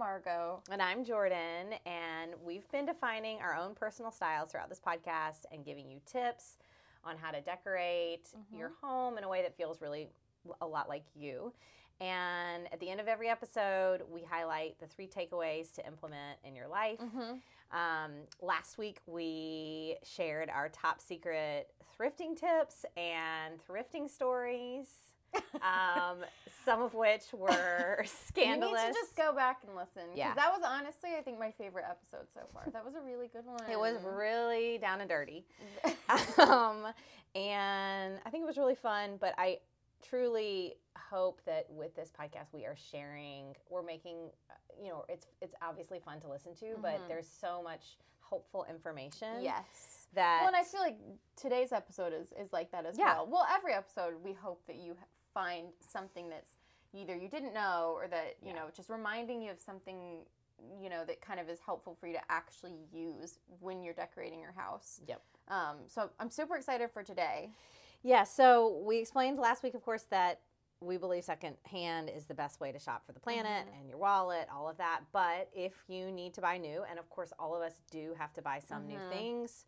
Margot. And I'm Jordan, and we've been defining our own personal styles throughout this podcast and giving you tips on how to decorate Mhm. your home in a way that feels really a lot like you. And at the end of every episode, we highlight the three takeaways to implement in your life. Mm-hmm. Um, last week, we shared our top secret thrifting tips and thrifting stories, um, some of which were scandalous. You need to just go back and listen. Yeah. that was honestly, I think, my favorite episode so far. That was a really good one. It was really down and dirty. um, and I think it was really fun, but I truly hope that with this podcast we are sharing, we're making, you know, it's it's obviously fun to listen to, but Mhm. there's so much hopeful information yes. that Well, and I feel like today's episode is, is like that as Yeah. well. Well, every episode, we hope that you find something that's either you didn't know or that, you Yeah. know, just reminding you of something, you know, that kind of is helpful for you to actually use when you're decorating your house. Yep. Um, so I'm super excited for today. Yeah, so we explained last week, of course, that we believe secondhand is the best way to shop for the planet Mhm. and your wallet, all of that. But if you need to buy new, and of course, all of us do have to buy some new Mhm. things,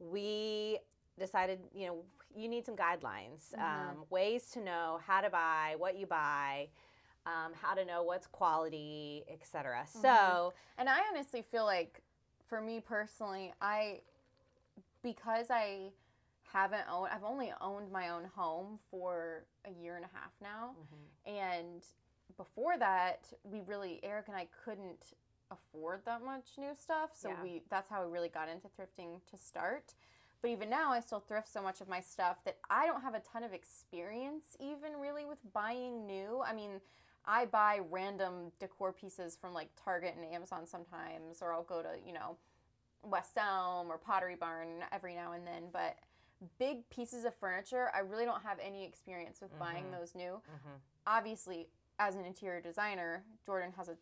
we decided, you know, you need some guidelines, Mhm. um, ways to know how to buy, what you buy, um, how to know what's quality, etc. Mm-hmm. So, And I honestly feel like, for me personally, I because I haven't owned, I've only owned my own home for a year and a half now, and before that, we really Eric and I couldn't afford that much new stuff, so Yeah. we that's how we really got into thrifting to start. But even now, I still thrift so much of my stuff that I don't have a ton of experience, even really with buying new. I mean, I buy random decor pieces from like Target and Amazon sometimes, or I'll go to, you know, West Elm or Pottery Barn every now and then. But big pieces of furniture, I really don't have any experience with buying Mhm. those new. Mhm. Obviously, as an interior designer, Jordan has a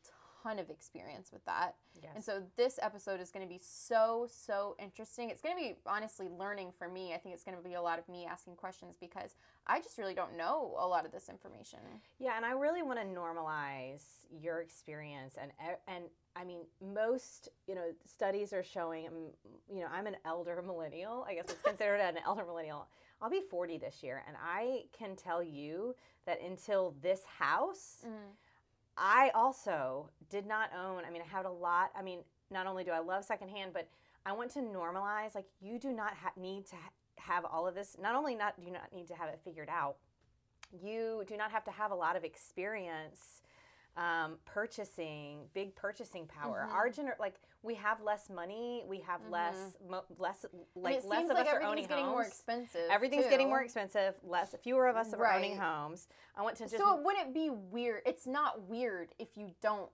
ton of experience with that. yes. And so this episode is going to be so, so interesting. It's going to be honestly learning for me. I think it's going to be a lot of me asking questions because I just really don't know a lot of this information. Yeah, and I really want to normalize your experience and and I mean most you know studies are showing um, you know I'm an elder millennial I guess it's considered an elder millennial I'll be 40 this year and I can tell you that until this house I also did not own I mean I had a lot I mean not only do I love secondhand but I want to normalize like you do not ha- need to ha- have all of this not only not do you not need to have it figured out you do not have to have a lot of experience um, purchasing big purchasing power Mhm. our gener- like we have less money we have mm-hmm. less mo- less like less of like us are everything's owning getting homes more expensive. everything's too. getting more expensive less fewer of us are owning homes i want to just So it wouldn't be weird. It's not weird if you don't.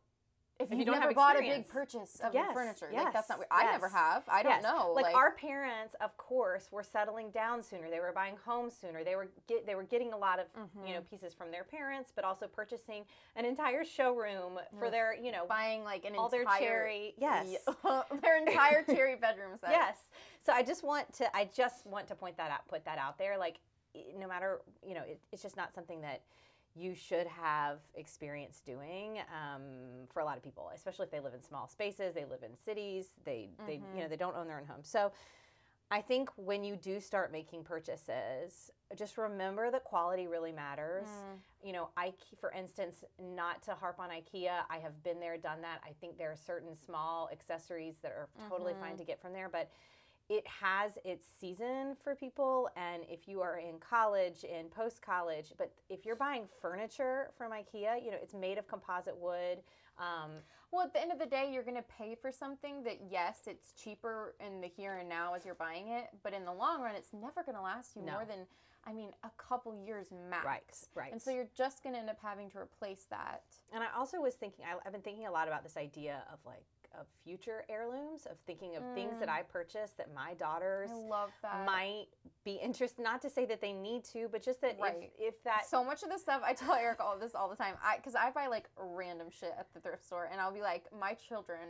If, If you don't never have bought a big purchase of Yes, furniture, like that's not yes. I never have. I don't Yes. know. Like, our parents, of course, were settling down sooner. They were buying homes sooner. They were get, they were getting a lot of you know Mhm. pieces from their parents, but also purchasing an entire showroom for their you know buying like an all their entire cherry. Yes. Their entire cherry bedroom set. Yes. So I just want to I just want to point that out put that out there like no matter you know it, it's just not something that you should have experience doing um, for a lot of people especially if they live in small spaces they live in cities they they you know they don't own their own home so I think when you do start making purchases, just remember that quality really matters. Mm. You know, IKEA, for instance, not to harp on IKEA, I have been there, done that. I think there are certain small accessories that are totally fine Mhm. to get from there, but it has its season for people. And if you are in college, in post college, but if you're buying furniture from IKEA, you know, it's made of composite wood. Um, Well, at the end of the day, you're going to pay for something that, yes, it's cheaper in the here and now as you're buying it, but in the long run, it's never going to last you No. more than, I mean, a couple years max. Right, right. And so you're just going to end up having to replace that. And I also was thinking, I, I've been thinking a lot about this idea of like of future heirlooms, of thinking of things that Mm. I purchased that my daughters that. might be interested. Not to say that they need to, but just that Right. if, if that so much of this stuff, I tell Eric all this all the time. I because I buy like random shit at the thrift store, and I'll be like, my children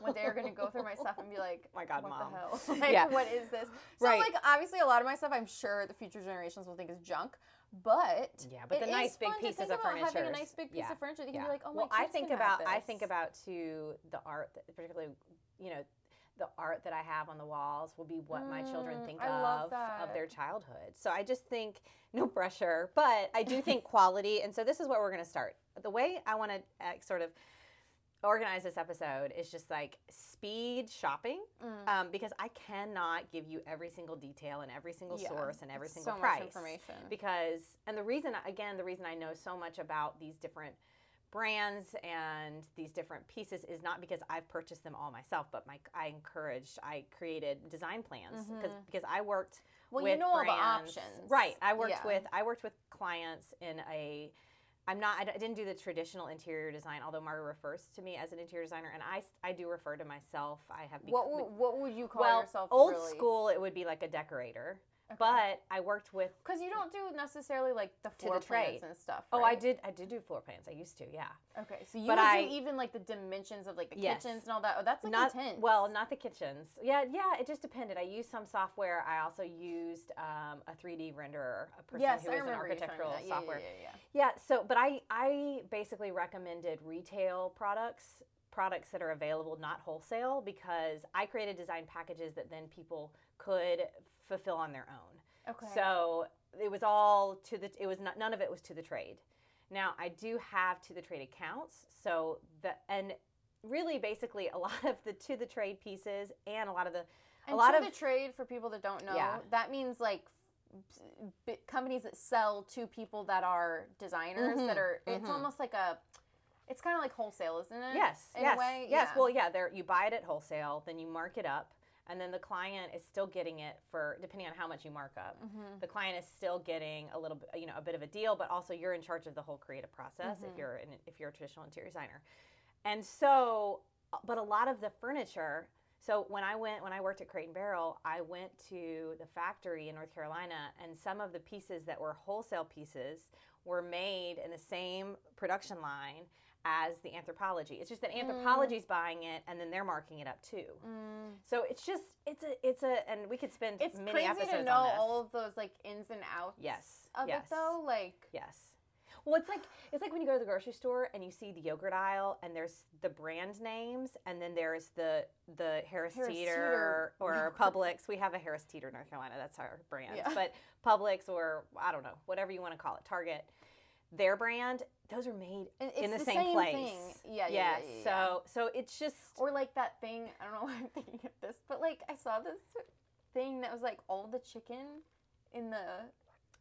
one day are gonna go through my stuff and be like, My God, what Mom." the hell? like, Yeah. what is this? So Right. like, obviously, a lot of my stuff, I'm sure the future generations will think is junk. But Yeah, but the nice big to pieces of furniture. Having a nice big piece yeah. of furniture, you yeah. can be like, oh well, I think about I think about too the art, that, particularly you know, the art that I have on the walls will be what my children Mm, think I of of their childhood. So I just think no pressure, but I do think quality. And so this is what we're going to start. The way I want to uh, sort of organize this episode is just like speed shopping Mm. um, because I cannot give you every single detail and every single Yeah, source and every it's single so price much information. because and the reason again the reason i know so much about these different brands and these different pieces is not because i've purchased them all myself but my i encouraged i created design plans because Mhm. because i worked well, with you know all the brands- options, right i worked Yeah. with i worked with clients in a i'm not i didn't do the traditional interior design although Margot refers to me as an interior designer and I, I do refer to myself i have What would, what would you call well yourself? old really? school it would be like a decorator Okay. but i worked with Because you don't do necessarily like the the floor plans trade. and stuff. Oh, I did. I did do floor plans. I used to, yeah. Okay, so you But would I- do even like the dimensions of like the Yes. kitchens and all that. Oh, that's like not intense. well, not the kitchens. Yeah, yeah. It just depended. I used some software. I also used um, a 3D renderer, a person yes, who I was an architectural. Yeah, software. Yeah, yeah, yeah. Yeah. So, but I I basically recommended retail products, products that are available, not wholesale, because I created design packages that then people could fulfill on their own. Okay. So it was all to the. It was not, none of it was to the trade. Now I do have to the trade accounts. So the and really basically a lot of the to the trade pieces and a lot of the and a lot to of the trade for people that don't know, Yeah. that means like b- companies that sell to people that are designers that Mhm, are. It's mhm. almost like a. It's kind of like wholesale, isn't it? yes in yes a way. yes Yeah. well yeah there you buy it at wholesale then you mark it up and then the client is still getting it for depending on how much you mark up. Mhm. The client is still getting a little bit, you know, a bit of a deal, but also you're in charge of the whole creative process if Mhm. you're an, if you're a traditional interior designer. And so, uh, but a lot of the furniture. So when I went when I worked at Crate and Barrel, I went to the factory in North Carolina, and some of the pieces that were wholesale pieces were made in the same production line as the Anthropologie. It's just that Mm. Anthropologie's buying it, and then they're marking it up too. Mm. So it's just it's a it's a and we could spend It's many crazy episodes to know all of those like ins and outs. Yes, Of yes. it though, like. Yes. Well, it's like it's like when you go to the grocery store and you see the yogurt aisle and there's the brand names and then there's the the Harris, Harris Teeter, Teeter or. Publix. We have a Harris Teeter North Carolina. That's our brand. Yeah. But Publix or I don't know, whatever you want to call it, Target, their brand, those are made in the, the same, same place. thing. Yeah, yeah, yeah, Yes. yeah, yeah. So so it's just Or like that thing, I don't know why I'm thinking of this, but like I saw this thing that was like all the chicken in the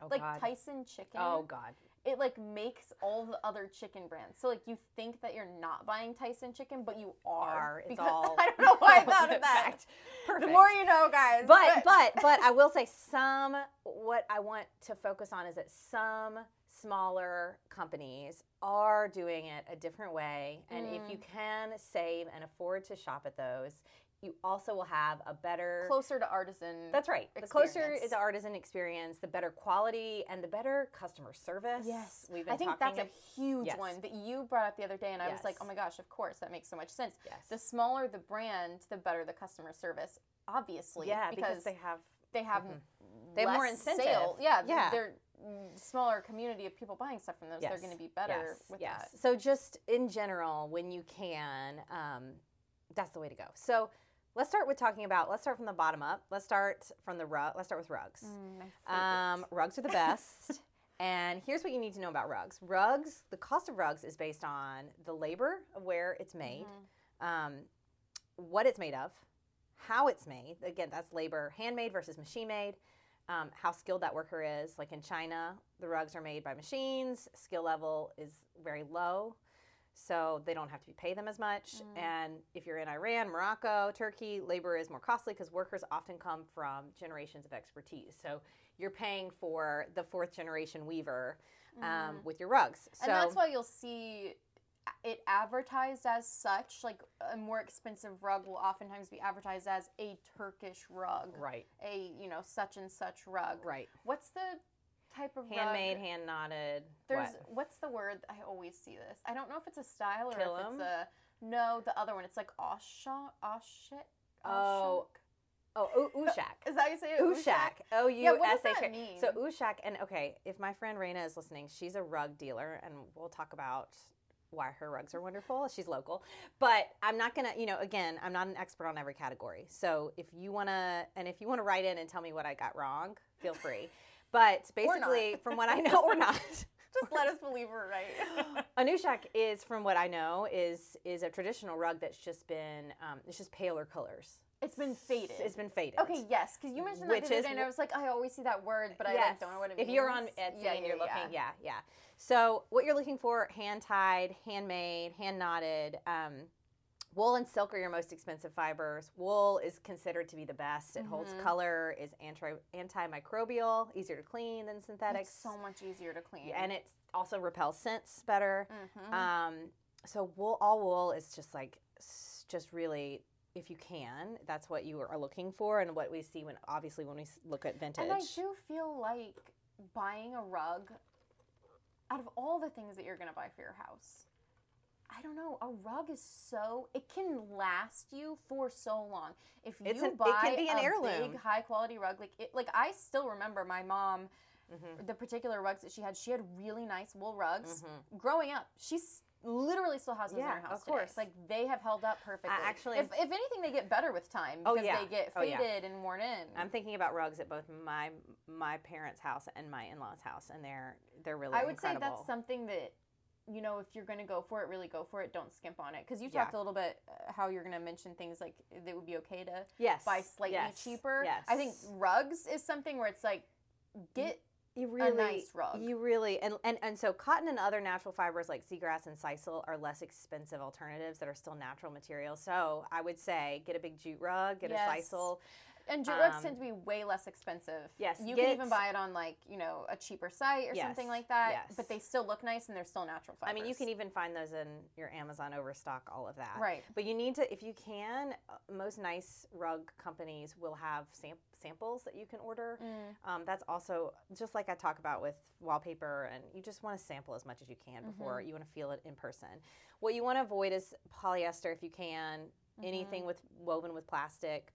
oh like god. Tyson chicken. Oh god. It like makes all the other chicken brands. So like you think that you're not buying Tyson chicken, but you are. Are. It's all I don't know why I thought of that. Fact. Perfect. The more you know, guys. but but but I will say some what I want to focus on is that some smaller companies are doing it a different way and if you can save and afford to shop at those you also will have a better closer to artisan. that's right the closer is the artisan experience the better quality and the better customer service Yes, we've been I think that's a huge Yes. one that you brought up the other day, and I was like, "Oh my gosh, of course, that makes so much sense." yes The smaller the brand, the better the customer service, obviously. yeah because, because they have they have Mhm. They have more incentive. Sale. Yeah, Yeah. They're mm, smaller community of people buying stuff from those. They're going to be better yes, with yes. that. So just in general, when you can, um, that's the way to go. So let's start with talking about. Let's start from the bottom up. Let's start from the rug. Let's start with rugs. Mm. Um, rugs are the best. and here's what you need to know about rugs. Rugs, the cost of rugs is based on the labor of where it's made, Mhm. um, what it's made of, how it's made. Again, that's labor, handmade versus machine made. Um, how skilled that worker is. Like in China, the rugs are made by machines. Skill level is very low, so they don't have to be pay them as much. Mm. And if you're in Iran, Morocco, Turkey, labor is more costly because workers often come from generations of expertise. So you're paying for the fourth generation weaver um, Mhm. with your rugs. So and that's why you'll see it advertised as such. Like a more expensive rug will oftentimes be advertised as a Turkish rug, right, a you know such and such rug. right, What's the type of rug? handmade, rug? hand knotted. There's what? what's the word? I always see this. I don't know if it's a style or if Kilim? it's a no. The other one. It's like Oshok. Oshik. Oh, Oh, U- Ushak. Is that how you say it? Ushak. O Yeah, what does that mean? So Ushak, and okay, if my friend Raina is listening, she's a rug dealer, and we'll talk about why her rugs are wonderful. She's local, but I'm not gonna, you know, again, I'm not an expert on every category. So if you wanna, and if you wanna write in and tell me what I got wrong, feel free. But basically, from what I know, or not. Just let us believe we're right. An Ushak is, from what I know, is is a traditional rug that's just been, um, it's just paler colors. It's been faded. It's been faded. Okay, yes, because you mentioned that Which the other is day, and I was like, I always see that word, but I Yes. like, don't know what it means. if you're on Etsy yeah, and you're yeah, looking, yeah. yeah, So what you're looking for: hand tied, handmade, hand knotted. Um, wool and silk are your most expensive fibers. Wool is considered to be the best. It holds Mhm. color, is anti antimicrobial, easier to clean than synthetics, It's so much easier to clean. and it also repels scents better. Mhm. Um, so wool, all wool is just like just really. If you can, that's what you are looking for, and what we see when obviously when we look at vintage. And I do feel like buying a rug, out of all the things that you're going to buy for your house, I don't know, a rug is so, it can last you for so long. If you It's an- it buy can be an a heirloom. big high quality rug, like it, like I still remember my mom, Mhm. the particular rugs that she had, she had really nice wool rugs. Mhm. Growing up, she's literally still has those in Yeah, her house of today. course. Like they have held up perfectly. actually- if, if anything, they get better with time Oh, because yeah. they get Oh, yeah. faded and worn in. I'm thinking about rugs at both my my parents' house and my in-laws' house, and they're they're really I would say that's something that you know if you're going to go for it, really go for it. Don't skimp on it because you talked a little bit uh, how you're going to mention things like that would be okay to yes, buy slightly yes, cheaper. Yes, I think rugs is something where it's like get you really nice rug. You really and, and and so cotton and other natural fibers like seagrass and sisal are less expensive alternatives that are still natural materials. So I would say get a big jute rug, get Yes. a sisal. And jute rugs Um, tend to be way less expensive. Yes, you can even buy it on like you know a cheaper site or something like that. yes. But they still look nice and they're still natural fibers. I mean, you can even find those in your Amazon Overstock, all of that. right. But you need to, if you can, uh, most nice rug companies will have sam- samples that you can order. Mm. Um, that's also just like I talk about with wallpaper, and you just want to sample as much as you can before Mm-hmm. you want to feel it in person. What you want to avoid is polyester if you can, Mm-hmm. anything with woven with plastic.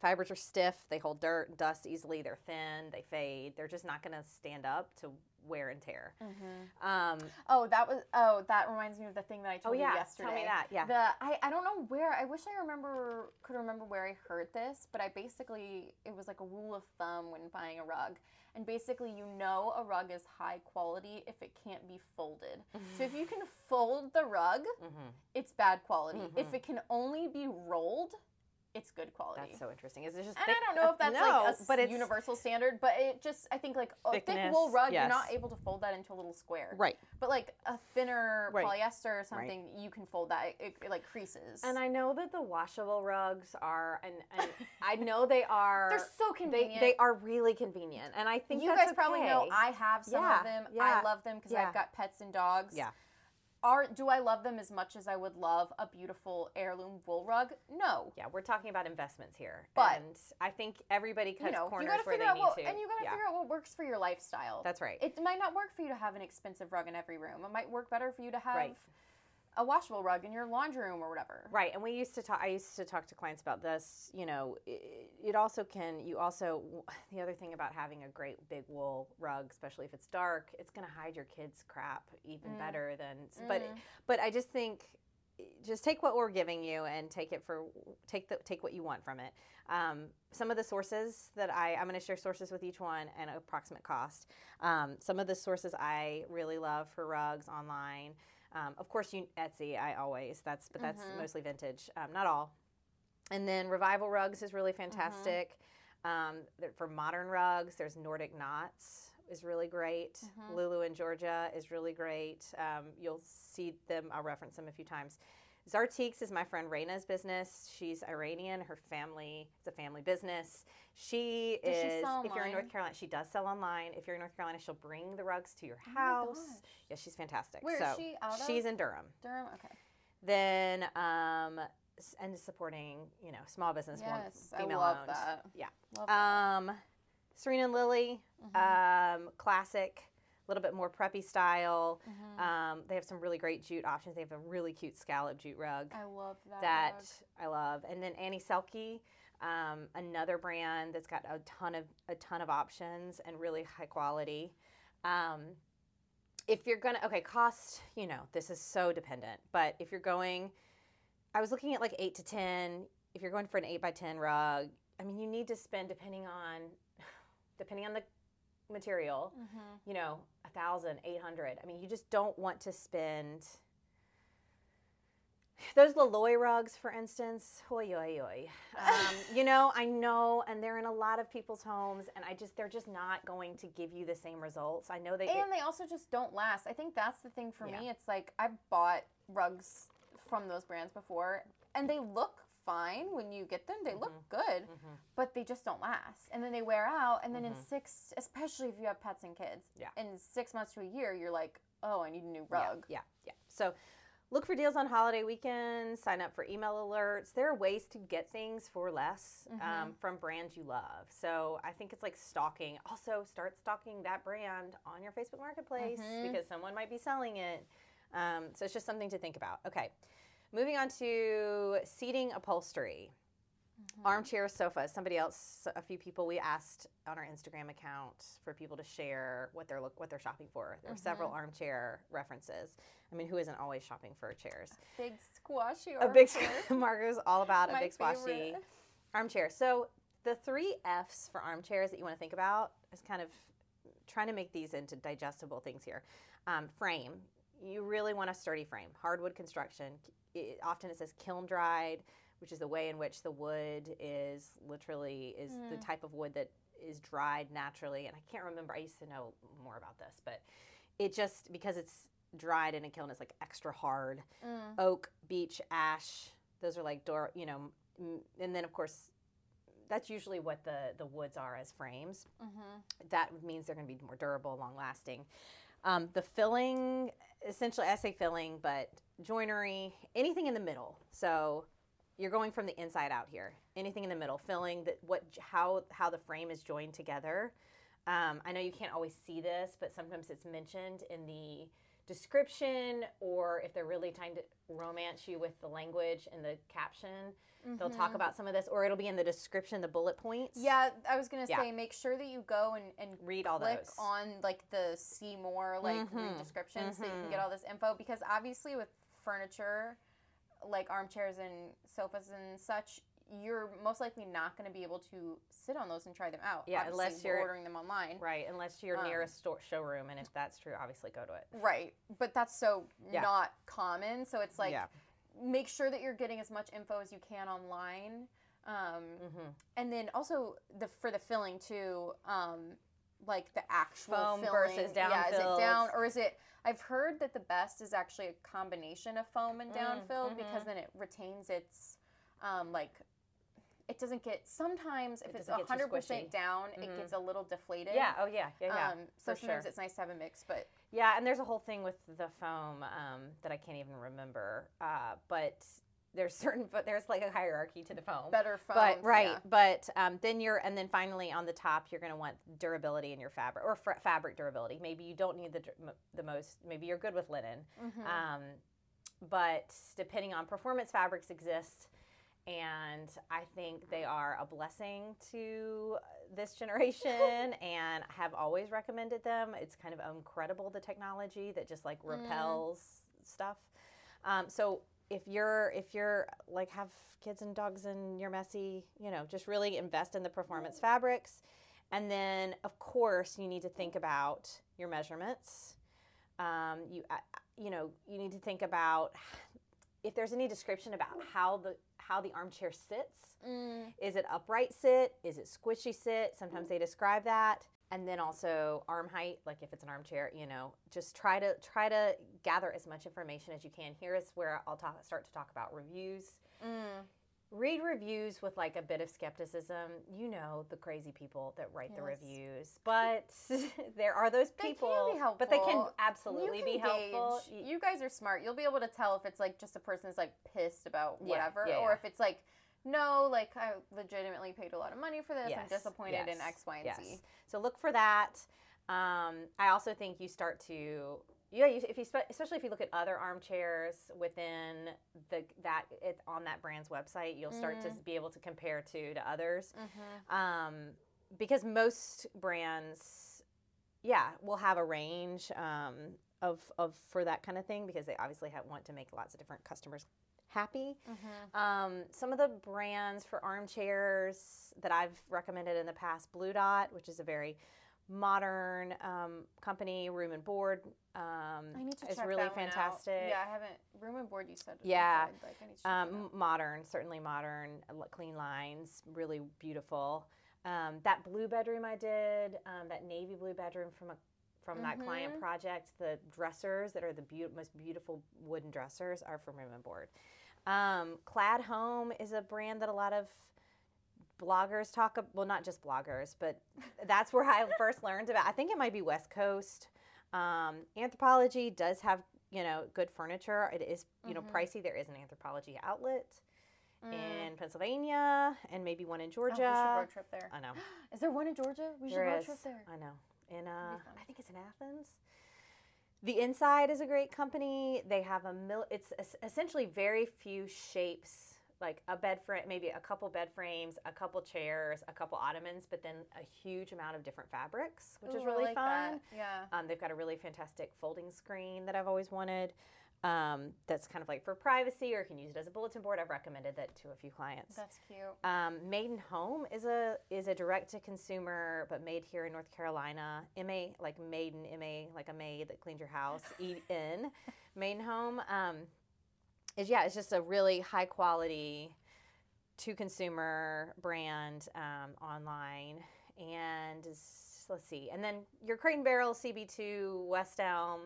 Fibers are stiff, they hold dirt, and dust easily, they're thin, they fade. They're just not going to stand up to wear and tear. hmm Um, Oh, that was. Oh, that reminds me of the thing that I oh, told yeah, you yesterday. tell me that. Yeah. The I, I don't know where I wish I remember could remember where I heard this, but I basically it was like a rule of thumb when buying a rug. And basically you know a rug is high quality if it can't be folded. So if you can fold the rug, Mhm. it's bad quality. If Mhm. it can only be rolled, it's good quality. That's so interesting. Is it just and thick- I don't know if that's no, like a s- but it's universal standard, but it just I think like a thick wool rug, you're not able to fold that into a little square. right. But like a thinner Right. polyester or something, you can fold that. It, it, like creases. And I know that the washable rugs are, and, and I know they are. they're so convenient. they are really convenient, and I think you that's guys probably know. I have some Yeah, of them. yeah, I love them because yeah. I've got pets and dogs. Yeah. Are do I love them as much as I would love a beautiful heirloom wool rug? No. Yeah, we're talking about investments here, But- and I think everybody cuts you know, you corners gotta where figure they out need what, to. and you gotta yeah, figure out what works for your lifestyle. that's right. it might not work for you to have an expensive rug in every room. It might work better for you to have Right. A washable rug in your laundry room or whatever. Right, and we used to talk. I used to talk to clients about this. You know, it, it also can. You also the other thing about having a great big wool rug, especially if it's dark, it's going to hide your kids' crap even Mm. better than. But Mm. but I just think just take what we're giving you and take it for take the take what you want from it. Um, some of the sources that I I'm going to share sources with each one and approximate cost. Um, some of the sources I really love for rugs online. Um, of course, you Etsy. I always that's but that's Mhm. mostly vintage. Um, not all. And then Revival Rugs is really fantastic. Um, they're- for modern rugs, there's Nordic Knots is really great. Mhm. Lulu and Georgia is really great. Um, you'll see them. I'll reference them a few times. Zartiques is my friend Raina's business. She's Iranian. Her family it's a family business. She Does she is. sell if you're in North? Carolina, she does sell online. If you're in North Carolina, she'll bring the rugs to your Oh house. gosh. yeah, she's fantastic. Where is so she out of? she's in Durham Durham. Okay. then um and supporting you know small business Yes, female I love owned that. yeah Love that. um serena and lily Mhm. um classic little bit more preppy style. Mhm. Um, they have some really great jute options. They have a really cute scallop jute rug I love that. that rug. I love. And then Annie Selke, um, another brand that's got a ton of a ton of options and really high quality. Um, if you're gonna okay, cost, you know, this is so dependent. But if you're going, I was looking at like eight to ten. If you're going for an eight by ten rug, I mean, you need to spend depending on depending on the material Mhm. you know, a thousand, eight hundred. I mean, you just don't want to spend those Loloi rugs, for instance. Oi, oi, oi. Um, you know, I know, and they're in a lot of people's homes, and I just they're just not going to give you the same results. I know they. and they also just don't last. I think that's the thing for Yeah. me. It's like I've bought rugs from those brands before, and they look fine when you get them. They look good, Mhm. but they just don't last. And then they wear out, and then in Mhm. six, especially if you have pets and kids, Yeah. in six months to a year, you're like, oh, I need a new rug. Yeah, yeah. So look for deals on holiday weekends. Sign up for email alerts. There are ways to get things for less um, Mhm. from brands you love. So I think it's like stalking. Also, start stalking that brand on your Facebook Marketplace Mhm. because someone might be selling it. Um, so it's just something to think about. Okay. Moving on to seating upholstery. Mhm. Armchair sofas. Somebody else, a few people we asked on our Instagram account for people to share what they're look what they're shopping for. There were several armchair references. I mean, who isn't always shopping for chairs? Big squashy A big armchair. Margot's all about a big squashy favorite. armchair. So the three F's for armchairs that you want to think about is kind of trying to make these into digestible things here. Um, frame. You really want a sturdy frame. Hardwood construction. It, often it says kiln dried, which is the way in which the wood is literally is the Mm. type of wood that is dried naturally. And I can't remember. I used to know more about this, but it just because it's dried in a kiln, it's like extra hard Mm. oak, beech, ash. Those are like door, you know, m- and then of course, that's usually what the the woods are as frames. Mhm. That means they're going to be more durable, long lasting. Um, the filling, essentially, I say filling, but joinery, anything in the middle. So you're going from the inside out here. Anything in the middle, filling that what how how the frame is joined together. Um, I know you can't always see this, but sometimes it's mentioned in the description, or if they're really trying to romance you with the language and the caption, they'll talk Mhm. about some of this, or it'll be in the description, the bullet points. Yeah, I was gonna Yeah. say make sure that you go and, and Read all click those. on like the see more like Mhm, description so you can mhm. get all this info because obviously with furniture like armchairs and sofas and such you're most likely not going to be able to sit on those and try them out Yeah, Obviously, unless you're- ordering them online Right, unless you're near a Um, store, showroom, and if that's true, obviously go to it. right but that's so Yeah. not common so it's like yeah. make sure that you're getting as much info as you can online um, hmm and then also the for the filling too um like the actual Foam filling versus down yeah is it down or is it i've heard that the best is actually a combination of foam and down Mm, filled because mhm. then it retains its um like it doesn't get sometimes if It it's doesn't get too 100% down it Mhm. gets a little deflated Yeah. Oh yeah. Yeah. Yeah. um so sometimes sure. it's nice to have a mix but yeah. And there's a whole thing with the foam um, that I can't even remember. Uh, but there's certain, but there's like a hierarchy to the foam. better foam but right, but um, then you're, and then finally on the top, you're going to want durability in your fabric or fra- fabric durability. Maybe you don't need the the most. Maybe you're good with linen. Mhm. Um, but depending on performance fabrics exist, and I think they are a blessing to this generation, and have always recommended them. It's kind of incredible the technology that just like repels stuff. Um, so if you're if you're like have kids and dogs and you're messy, you know, just really invest in the performance fabrics. And then, of course, you need to think about your measurements. Um, you, uh, you know, you need to think about if there's any description about how the how the armchair sits. Mm, Is it upright sit? Is it squishy sit? Sometimes they describe that. And then also arm height, like if it's an armchair, you know, just try to try to gather as much information as you can. Here is where I'll talk, start to talk about reviews mm. Read reviews with like a bit of skepticism. You know the crazy people that write the reviews, but there are those They can people. be But they can absolutely you be can helpful. gauge. You guys are smart. You'll be able to tell if it's like just a person is like pissed about whatever, yeah, or yeah. if it's like, no, like I legitimately paid a lot of money for this. I'm Yes, disappointed in X, Y, and yes. Z. So look for that. Um, I also think you start to yeah, you, if you spe- especially if you look at other armchairs within the that it on that brand's website, you'll start Mm. to be able to compare to to others. Mm-hmm. Um, because most brands, yeah, will have a range um, of of for that kind of thing because they obviously have, want to make lots of different customers happy. Mm-hmm. Um, some of the brands for armchairs that I've recommended in the past, Blu Dot, which is a very modern um, company, room and board. Um, I need to is check really that one out. fantastic. Yeah, I haven't. Room and board, you said. Yeah. good. Like, I need to check Um, that m- out. modern, certainly modern, clean lines, really beautiful. Um, that blue bedroom I did, um, that navy blue bedroom from a from that client project, the dressers that are the beau- most beautiful wooden dressers are from Room and Board. Um, Clad Home is a brand that a lot of bloggers talk about. Well, not just bloggers, but that's where I first learned about. I think it might be West Coast. Um, Anthropologie does have you know good furniture. It is you know Mhm. pricey. There is an Anthropologie outlet Mm. in Pennsylvania and maybe one in Oh, we should Georgia. road trip there. I know. Is there one in Georgia? We should There road is. trip there. I know. In uh. I think it's in Athens. The Inside is a great company. They have a mil. It's essentially very few shapes, like a bed frame, maybe a couple bed frames, a couple chairs, a couple ottomans, but then a huge amount of different fabrics, which is Ooh, I really like that. fun. Yeah. Um, they've got a really fantastic folding screen that I've always wanted. Um, that's kind of like for privacy, or you can use it as a bulletin board. I've recommended that to a few clients. That's cute. Um, Maiden Home is a is a direct to consumer, but made here in North Carolina. Ma like Maiden Ma like a maid that cleans your house. E N Maiden Home um, is yeah, it's just a really high quality to consumer brand um, online, and let's see, and then your Crate and Barrel CB2 West Elm.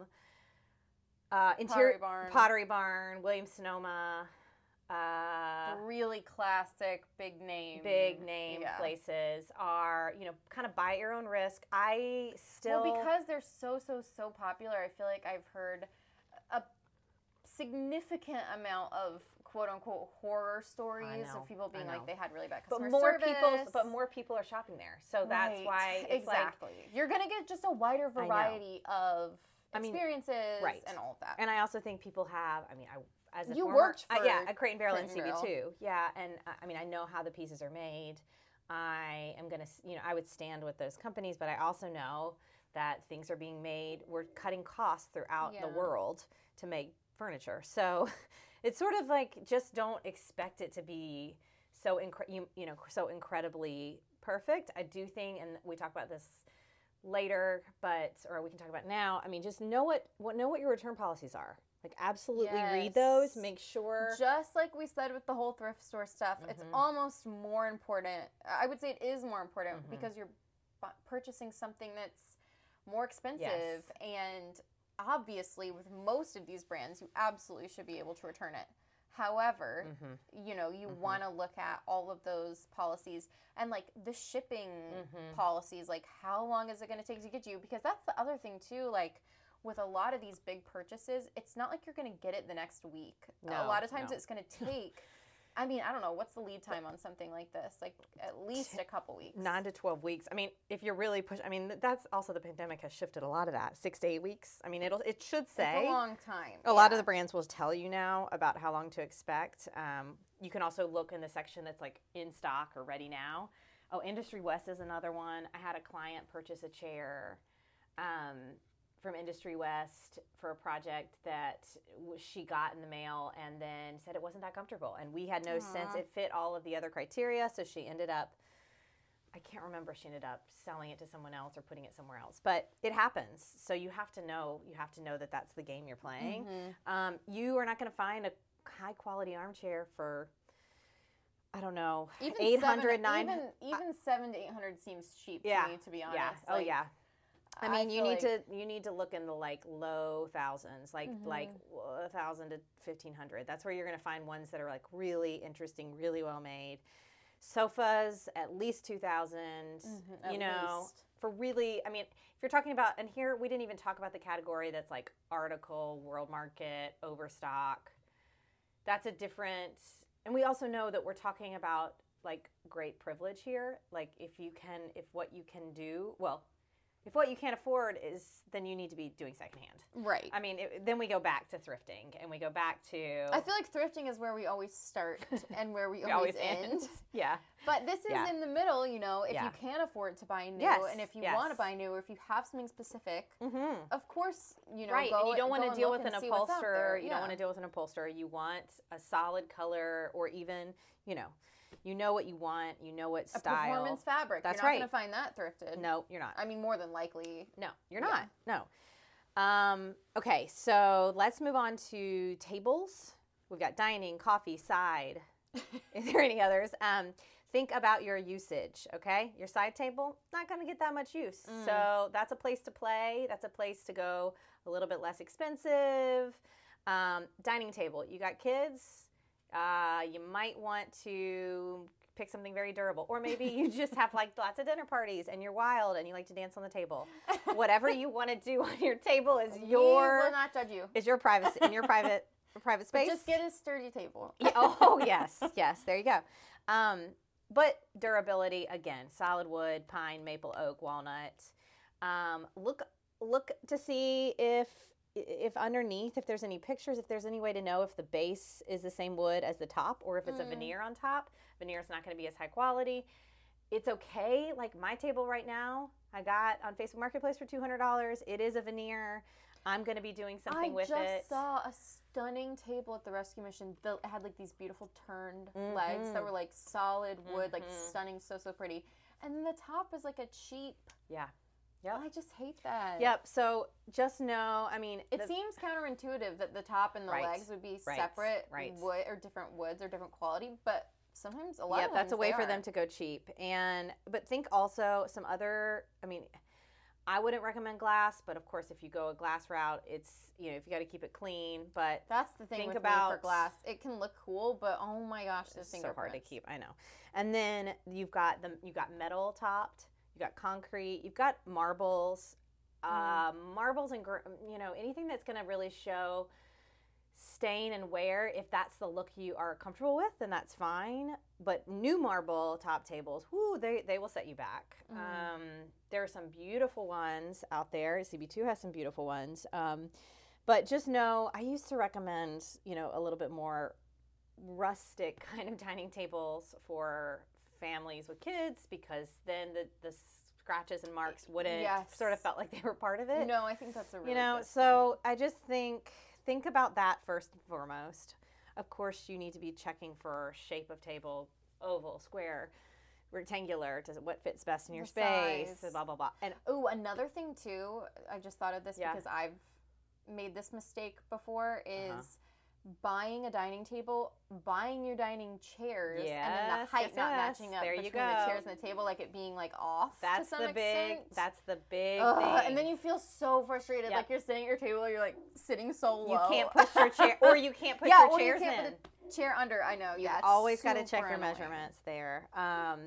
Uh, interior Pottery Barn. Pottery Barn, Williams Sonoma, uh, really classic, big name. big name Yeah. places are you know kind of buy at your own risk i still Well, because they're so so so popular, I feel like I've heard significant amount of quote unquote horror stories of people being like they had really bad but more service. people but more people are shopping there so that's Right. why it's like exactly. You're gonna get just a wider variety of I mean, experiences right. and all of that. and i also think people have i mean i as a You former, worked uh, yeah for at crate and barrel and and cb2 yeah and uh, i mean i know how the pieces are made i am gonna you know i would stand with those companies but i also know that things are being made we're cutting costs throughout the world to make furniture so it's sort of like just don't expect it to be so incre- you, you know so incredibly perfect i do think and we talk about this later but or we can talk about now i mean just know what what know what your return policies are like absolutely read those make sure Just like we said with the whole thrift store stuff, it's Mhm. almost more important. I would say it is more important Mhm. because you're purchasing something that's more expensive. Yes. And obviously, with most of these brands, you absolutely should be able to return it. However, Mhm. you know, you Mhm. want to look at all of those policies and like the shipping Mhm. policies, like how long is it going to take to get you? Because that's the other thing too, like with a lot of these big purchases, it's not like you're going to get it the next week. a lot of times no. it's going to take I mean, I don't know, what's the lead time on something like this? Like at least a couple weeks. nine to 12 weeks i mean if you're really push i mean that's also the pandemic has shifted a lot of that six to eight weeks i mean it'll it should It's say a long time. a lot of the brands will tell you now about how long to expect. Um, you can also look in the section that's like in stock or ready now. Oh, Industry West is another one. I had a client purchase a chair um, from Industry West for a project that she got in the mail and then said it wasn't that comfortable. And we had no sense it fit all of the other criteria. So she ended up, I can't remember, if she ended up selling it to someone else or putting it somewhere else. But it happens. So you have to know, you have to know that that's the game you're playing. Mhm. Um, you are not going to find a high quality armchair for, I don't know, Even 800, seven, 900. even even seven to eight hundred seems cheap Yeah, to me, to be honest. yeah. Oh yeah. I mean, you need like- to you need to look in the like low thousands, like like a thousand to fifteen hundred. That's where you're going to find ones that are like really interesting, really well made. Sofas at least two thousand. Mhm, you know, least. for really, I mean, if you're talking about, and here we didn't even talk about the category that's like article, world market, overstock. That's a different, and we also know that we're talking about like great privilege here. Like if you can, if what you can do, well, if what you can't afford is, then you need to be doing secondhand. Right. I mean, it, then we go back to thrifting and we go back to. I feel like thrifting is where we always start and where we, we always, end. Yeah. But this is Yeah. in the middle, you know, if Yeah. you can't afford to buy new Yes, and if you yes. want to buy new or if you have something specific, Mm-hmm. of course, you know, right, go and you don't want to deal with an upholster. upholsterer. You don't want to deal with an upholsterer. You want a solid color, or even, you know, you know what you want. You know what style. a performance fabric. That's You're not right. going to find that thrifted. No, you're not. I mean, more than likely. No, you're Yeah. not. No. Um, okay, so let's move on to tables. We've got dining, coffee, side. Is there any others? Um, think about your usage, okay? Your side table, not going to get that much use. Mm. So that's a place to play. That's a place to go a little bit less expensive. Um, dining table, you got kids. Uh, you might want to pick something very durable, or maybe you just have like lots of dinner parties and you're wild and you like to dance on the table. Whatever you want to do on your table is we your will not judge you. is your privacy in your private private But space. just get a sturdy table. Yeah, oh yes, yes. There you go. Um, but durability again: solid wood, pine, maple, oak, walnut. Um, look look to see if if underneath if there's any pictures if there's any way to know if the base is the same wood as the top or if it's a Mm. veneer on top veneer is not going to be as high quality it's okay like my table right now i got on facebook marketplace for $200 it is a veneer i'm going to be doing something I with it. I just saw a stunning table at the rescue mission. that had like these beautiful turned legs that Mhm. were like solid wood, like Mhm. stunning, so so pretty. And then the top is like a cheap. yeah Yep. I just hate that. Yep. So just know, I mean, It the- seems counterintuitive that the top and the Right, legs would be right, separate right. wood or different woods or different quality, but sometimes a lot Yep, of that's a way for them to go cheap. And but think also some other. I mean, I wouldn't recommend glass, but of course, if you go a glass route, it's you know if you got to keep it clean. But That's the thing think with me for about- glass. It can look cool, but oh my gosh, the it's so hard to keep. I know. And then you've got the you got metal topped. You got concrete. You've got marbles. Uh, marbles and you know anything that's going to really show stain and wear if that's the look you are comfortable with then that's fine but new marble top tables whoo, they, they will set you back Mm. um, there are some beautiful ones out there cb2 has some beautiful ones um, but just know i used to recommend you know a little bit more rustic kind of dining tables for families with kids because then the, the scratches and marks wouldn't Yes. sort of felt like they were part of it No, I think that's a really you know so i just think think about that first and foremost of course you need to be checking for shape of table oval square rectangular does what fits best in your The space size. blah blah blah and Oh, another thing too. I just thought of this Yeah. because I've made this mistake before. Is Uh-huh. Buying a dining table, buying your dining chairs, and then Yes, the height yes, not yes. matching up There you between the chairs and the table, like it being like off. that's the big extent. that's the big Ugh, thing and then you feel so frustrated, Yep. like you're sitting at your table, you're like sitting so low. you can't push your chair or you can't put yeah, your chairs you can't in put the chair under. I know. you yeah, always got to check your annoying. measurements there um,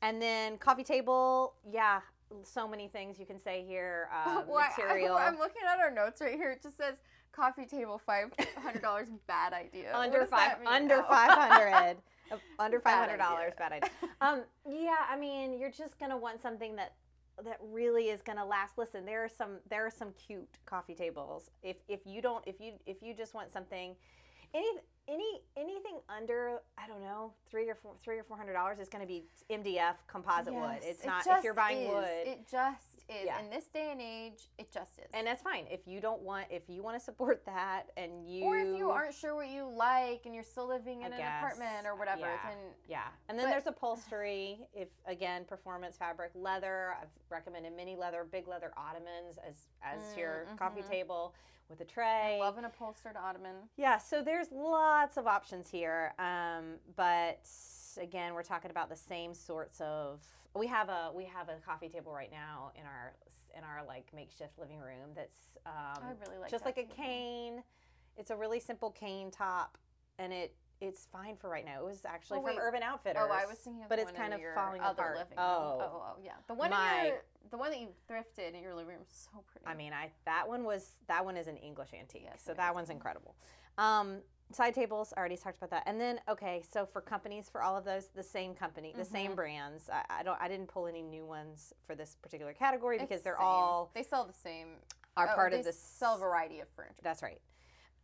and then coffee table yeah so many things you can say here uh, Well, material I, am looking at our notes right here. It just says coffee table five hundred dollars bad idea. Under five under Oh. 500 uh, under $500 bad idea. um yeah i mean you're just gonna want something that that really is gonna last. Listen there are some there are some cute coffee tables. If if you don't if you if you just want something any any anything under i don't know three or four three or four hundred dollars is going to be mdf composite wood. Yes, it's it not if you're buying is. wood. It just is. Yeah. In this day and age, it just is. and that's fine if you don't want if you want to support that and you or if you aren't sure what you like and you're still living I in an guess, apartment or whatever, yeah. then Yeah, and then But- there's upholstery. If again, performance fabric, leather. I've recommended mini leather, big leather ottomans as as Mm, your coffee mhm. table with a tray. love an upholstered ottoman. yeah, so there's lots of options here. Um, but again, we're talking about the same sorts of. We have a we have a coffee table right now in our in our like makeshift living room. That's um, I really like just like a table. cane. It's a really simple cane top, and it it's fine for right now. It was actually Oh, from. Urban Outfitters. Oh, I was thinking of but it's one kind of your falling other apart. living. Oh. oh, oh, yeah. The one My- your, the one that you thrifted in your living room is so pretty. I mean, I that one was that one is an English antique, Yes, so that one's incredible. Um, side tables, I already talked about that. And then, okay, so for companies, for all of those, the same company, the same Mhm. brands. I, I don't, I didn't pull any new ones for this particular category because It's they're same. all they sell the same. are oh, part they of the Sell variety of furniture. That's right.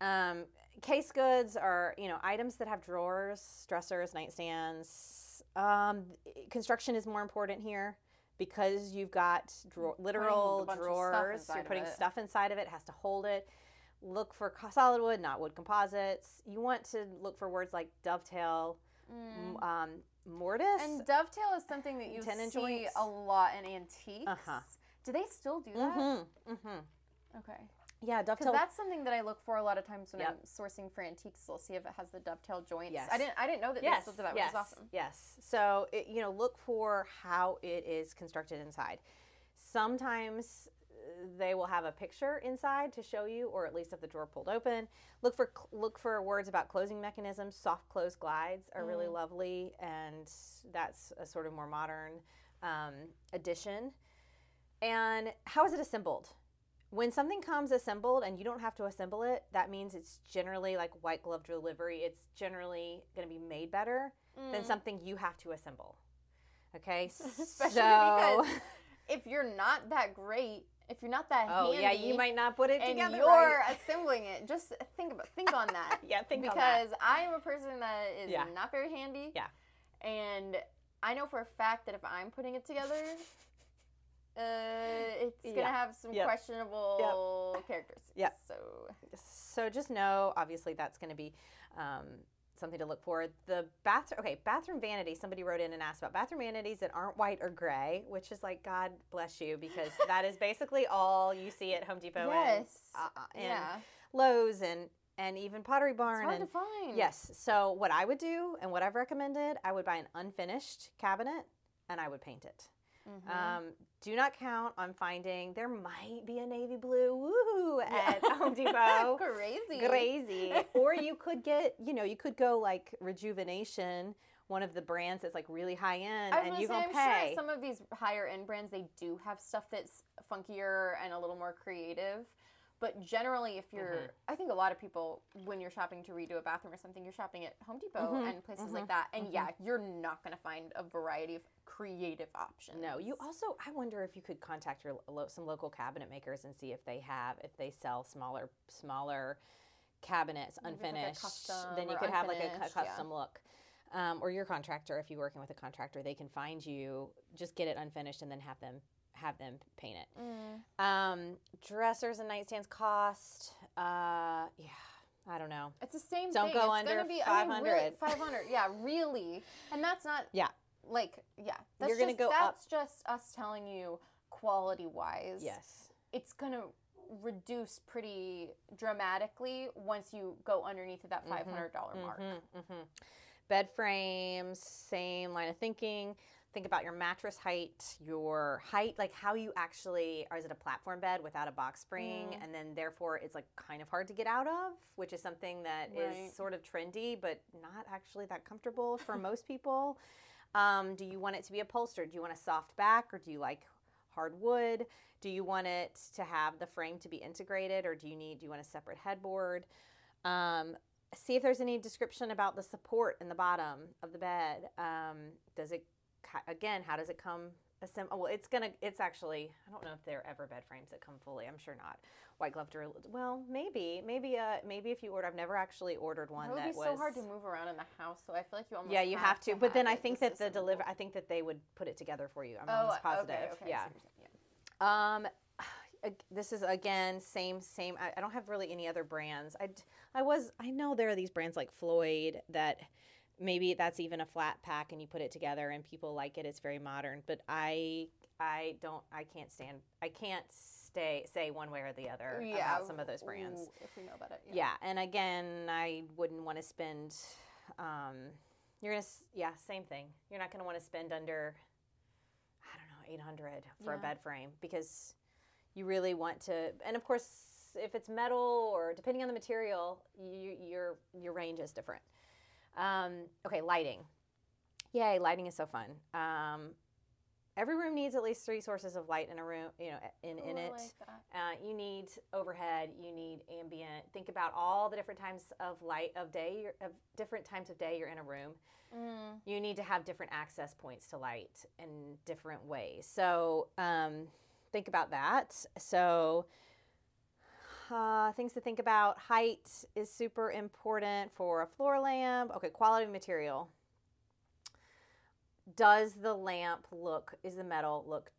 Um, case goods are you know items that have drawers, dressers, nightstands. Um, construction is more important here because you've got drawer, literal bunch of stuff drawers. You're putting it. stuff inside of it. Has to hold it. Look for solid wood, not wood composites. You want to look for words like dovetail, Mm. um, mortise. And dovetail is something that you see joints. a lot in antiques. Uh-huh. Do they still do that? mm-hmm, mm-hmm. Okay. Yeah, dovetail. that's something that I look for a lot of times when Yep. I'm sourcing for antiques. I'll see if it has the dovetail joints. Yes. I didn't. I didn't know that they still do that, yes, which is awesome. Yes. So it, you know, look for how it is constructed inside. Sometimes they will have a picture inside to show you, or at least if the drawer pulled open. Look for look for words about closing mechanisms. Soft close glides are really Mm. lovely, and that's a sort of more modern um, addition. And how is it assembled? When something comes assembled and you don't have to assemble it, that means it's generally like white glove delivery. It's generally going to be made better than Mm. something you have to assemble. Okay, Especially so because if you're not that great, if you're not that oh handy, yeah, you might not put it and together you're right. assembling it, just think about think on that. yeah, think on that. because I am a person that is Yeah. not very handy. Yeah. And I know for a fact that if I'm putting it together, uh, it's gonna Yeah. have some Yep. questionable characteristics. Yeah. So So just know, obviously, that's going to be um, something to look for. The bathroom, okay, bathroom vanity. Somebody wrote in and asked about bathroom vanities that aren't white or gray, which is like God bless you because that is basically all you see at Home Depot yes, and, uh, and yeah, Lowe's and and even Pottery it's Barn hard and to find. Yes. So what I would do and what I've recommended, I would buy an unfinished cabinet and I would paint it. Mhm. Um, do not count on finding. There might be a navy blue woohoo at Yeah. Home Depot. Crazy. Crazy. or you could get, you know, you could go like Rejuvenation, one of the brands that's like really high end, and you say, gonna I'm pay. sure some of these higher end brands they do have stuff that's funkier and a little more creative. But generally, if you're, Mhm. I think a lot of people, when you're shopping to redo a bathroom or something, you're shopping at Home Depot Mhm, and places mhm, like that. And mhm. yeah, you're not going to find a variety of creative options. No, you also. I wonder if you could contact your lo- some local cabinet makers and see if they have if they sell smaller smaller cabinets like unfinished. custom then you could have like a cu- unfinished, yeah. custom look. Um, or your contractor, if you're working with a contractor, they can find you. Just get it unfinished and then have them have them paint it. Mm. Um, dressers and nightstands cost. Uh, yeah, I don't know. It's the same Don't thing. go it's under gonna be, I mean, really, 500. 500. Yeah, really. And that's not. Yeah. Like, yeah. That's You're gonna just, go up- That's just us telling you quality wise. Yes. it's going to reduce pretty dramatically once you go underneath of that Mhm, $500 mark. hmm hmm Bed frames, same line of thinking. Think about your mattress height, your height, like how you actually, or is it a platform bed without a box spring? Mm. And then therefore it's like kind of hard to get out of, which is something that is Right. sort of trendy, but not actually that comfortable for most people. Um, do you want it to be upholstered? Do you want a soft back or do you like hardwood? Do you want it to have the frame to be integrated or do you need, do you want a separate headboard? Um, see if there's any description about the support in the bottom of the bed. Um, does it, again, how does it come? Assemb- oh, well, it's gonna. It's actually. I don't know if there are ever bed frames that come fully. I'm sure not. White glove drill. Well, maybe, maybe, uh, maybe if you order. I've never actually ordered one It would that be was. so hard to move around in the house, so I feel like you almost yeah, you have, to. But then I think that the deliver. I think that they would put it together for you. I'm Oh, almost positive. okay, okay. Yeah. see what you're saying, Um, this is again same same. I, I don't have really any other brands. I, I was I know there are these brands like Floyd that maybe that's even a flat pack and you put it together and people like it. It's very modern, but I I don't I can't stand I can't stay say one way or the other Yeah, about some of those brands. ooh, if we know about it. Yeah, and again, I wouldn't want to spend. Um, you're gonna, s- yeah, same thing. You're not gonna want to spend under, I don't know, eight hundred for a bed frame because you really want to. And of course, if it's metal or depending on the material, you, your your range is different. Um, okay, lighting. Yay, lighting is so fun. Um, every room needs at least three sources of light in a room, you know, in, in Ooh, it. like. Uh, you need overhead, you need ambient. Think about all the different times of light of day, of different times of day you're in a room. Mm. You need to have different access points to light in different ways. So um, think about that. So uh, things to think about. Height is super important for a floor lamp. Okay, quality of material. Does the lamp look? Is the metal look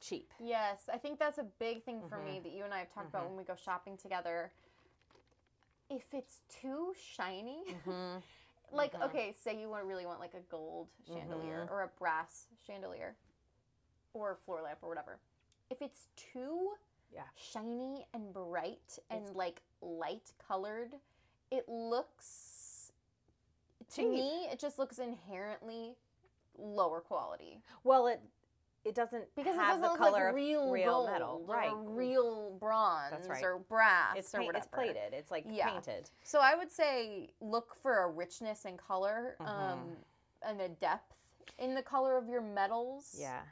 cheap? Yes, I think that's a big thing for me Mhm. that you and I have talked about Mhm. when we go shopping together. If it's too shiny, Mm-hmm. like Mhm. okay, say you want really want like a gold chandelier Mhm. or a brass chandelier or a floor lamp or whatever. If it's too Yeah. shiny and bright and It's- like light colored, it looks to Cheap. me it just looks inherently lower quality Well, it it doesn't because it have doesn't the look color like of real, real gold metal, right? real bronze right. or brass It's or paint, whatever. it's plated. It's like Yeah. painted. So I would say look for a richness in color Mhm. um, and a depth in the color of your metals. Yeah.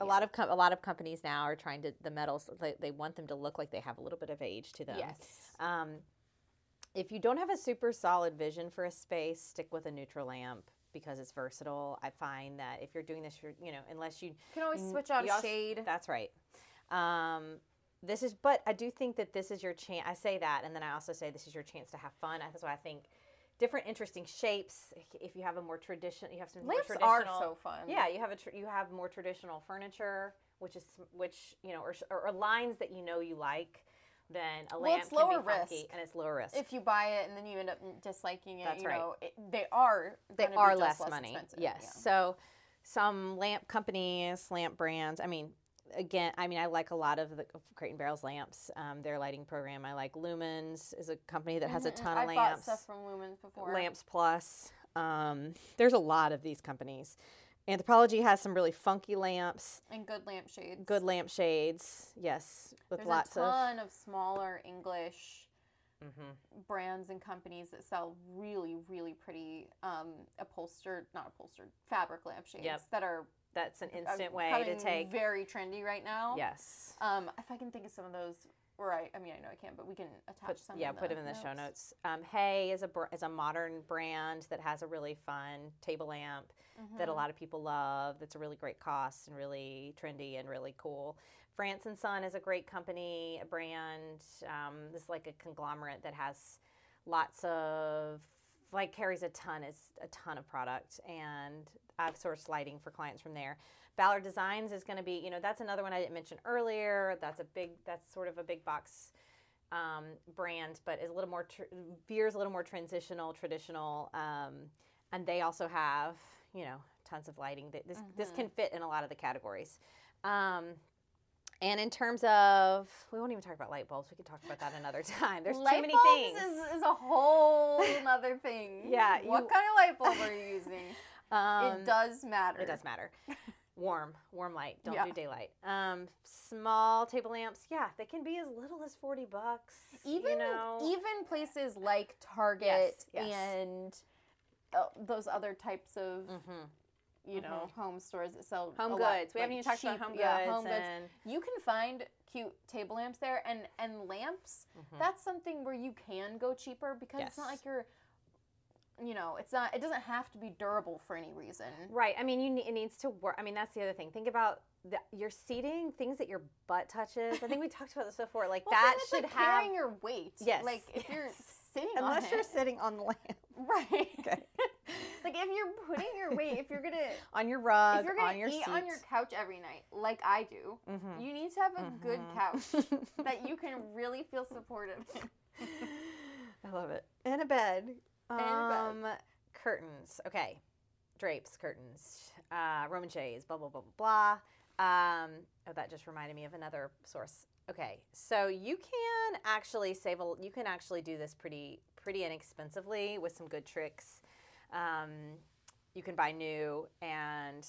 A Yeah. lot of com- a lot of companies now are trying to the metals they, they want them to look like they have a little bit of age to them. Yes. Um, if you don't have a super solid vision for a space, stick with a neutral lamp because it's versatile. I find that if you're doing this, you're, you know, unless you You can always switch out a also- shade. That's right. Um, this is, but I do think that this is your chance. I say that, and then I also say this is your chance to have fun. That's why I think different, interesting shapes. If you have a more traditional, you have some more Lamps traditional. are so fun. Yeah, you have a tr- you have more traditional furniture, which is which you know, or, or, lines that you know you like. Then a Well, lamp it's can lower be funky, risk. and it's lower risk. If you buy it and then you end up disliking it, That's you right. know, it, they are they are just less, money. expensive. Yes. Yeah. So some lamp companies, lamp brands. I mean, again, I mean, I like a lot of the of Crate and Barrel's lamps. Um, their lighting program. I like Lumens is a company that has a Mhm. ton I've of bought lamps. stuff from Lumens before. Lamps Plus. Um, there's a lot of these companies. Anthropologie has some really funky lamps, and good lamp shades. good lamp shades. Yes, with There's lots a ton of smaller English Mhm. brands and companies that sell really, really pretty um, upholstered, not upholstered, fabric lampshades Yep. that are That's an instant way to take. very trendy right now. Yes. Um, if I can think of some of those, or I, I mean, I know I can't, but we can attach Put, some. yeah, put the them in the show notes. Um, Hay is a is a modern brand that has a really fun table lamp that a Mhm. lot of people love. That's a really great cost and really trendy and really cool. France and Son is a great company, a brand. Um, this is like a conglomerate that has lots of like carries a ton is a ton of product, and I've sourced lighting for clients from there. Ballard Designs is going to be, you know, that's another one I didn't mention earlier. That's a big, that's sort of a big box um, brand, but is a little more tr- veers a little more transitional, traditional, um, and they also have you know tons of lighting. That this this Mhm. can fit in a lot of the categories. Um, and in terms of, we won't even talk about light bulbs. We could talk about that another time. There's light too many bulbs things. Is, is a whole other thing. Yeah, What kind of light bulb are you using? um, it does matter. It does matter. Warm, warm light. Don't Yeah. do daylight. Um, small table lamps. Yeah, they can be as little as forty bucks. Even you know, even places like Target Yes, yes. and uh, those other types of Mhm. You know home stores that sell home a lot, goods. we haven't even talked about cheap- home yeah, goods. home goods. and, You can find cute table lamps there, and and lamps. Mhm. That's something where you can go cheaper because it's not like you're. You know, it's not. It doesn't have to be durable for any reason. Right. I mean, you ne- it needs to work. I mean, that's the other thing. Think about the, your seating, things that your butt touches. I think we talked about this before. Like Well, that should like have. carrying your weight. Yes, Like if you're sitting Unless you're it, sitting on the lamp, right. Okay. like if you're putting your weight, if you're gonna on your rug, if you're gonna on your eat seat. on your couch every night, like I do, Mhm. you need to have a good Mhm. couch that you can really feel supportive. I love it. And a bed. And a bed. Um, curtains. Okay. Drapes, curtains, uh, Roman shades, blah, blah, blah, blah, blah. Um, oh, that just reminded me of another source. Okay. So you can actually save a, you can actually do this pretty, pretty inexpensively with some good tricks. Um, you can buy new and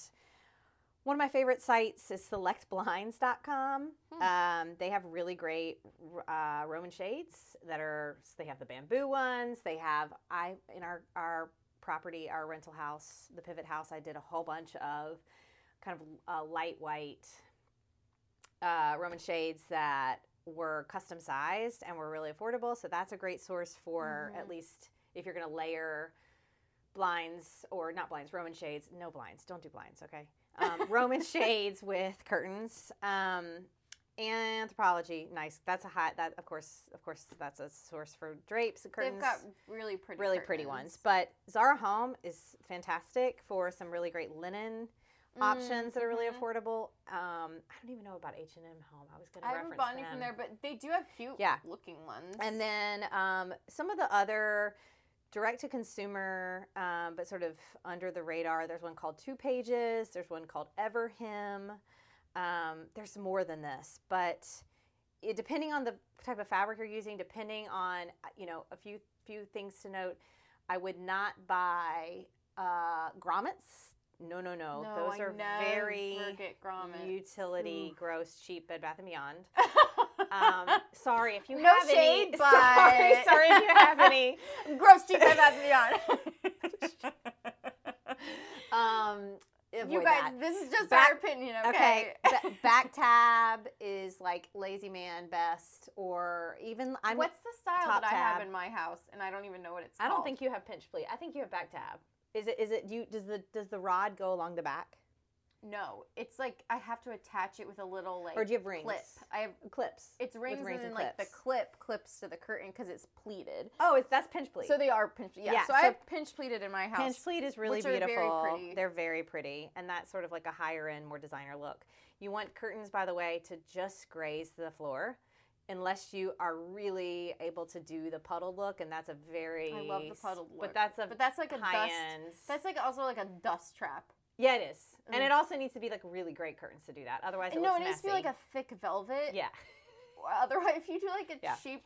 one of my favorite sites is selectblinds.com. Hmm. Um, they have really great uh, Roman shades that are, they have the bamboo ones. They have, I, in our, our property, our rental house, the pivot house, I did a whole bunch of kind of uh, light white uh, Roman shades that were custom sized and were really affordable. So that's a great source for Mhm. at least if you're going to layer blinds or not blinds, Roman shades. No blinds. Don't do blinds, okay? Um, Roman shades with curtains. Um, Anthropologie, nice. That's a hot. That of course, of course, that's a source for drapes and curtains They've got really pretty, really pretty ones. But Zara Home is fantastic for some really great linen options that are really Mhm. affordable. Um, I don't even know about H and M Home. I was going to I haven't bought any from there, but they do have cute Yeah. looking ones. And then um, some of the other direct to consumer, um, but sort of under the radar. There's one called Two Pages. There's one called Everhem. Um, there's more than this, but it, depending on the type of fabric you're using, depending on you know a few few things to note, I would not buy uh, grommets. No, no, no. no, Those I are very utility, Ooh. gross, cheap Bed Bath and Beyond. Um, sorry if you No have shade, any. Sorry, but- sorry if you have any. Gross Bed Bath and Beyond. Um, you guys, that. this is just Back- our opinion, Okay, okay? ba- back tab is like lazy man best, or even I'm. What's the style that I have in my house, and I don't even know what it's called? I called. don't think you have pinch pleat. I think you have back tab. Is it? Is it? You does the does the rod go along the back, No, it's like I have to attach it with a little like or do you have rings? clip. I have Clips. it's rings, rings and and like the clip clips to the curtain because it's pleated. Oh, it's that's pinch pleat. So they are pinch. Yeah, Yeah, so, I have pinch pleated in my house. Pinch pleat is really very beautiful. pretty. They're very pretty, and that's sort of like a higher end, more designer look. You want curtains, by the way, to just graze the floor, unless you are really able to do the puddled look, and that's a very I love the puddled look, But that's a but that's like a high dust. end. That's like also like a dust trap. Yeah, it is, and Mm. it also needs to be like really great curtains to do that. Otherwise, it no, looks it needs to be like a thick velvet. yeah. Otherwise, if you do like a Yeah. cheap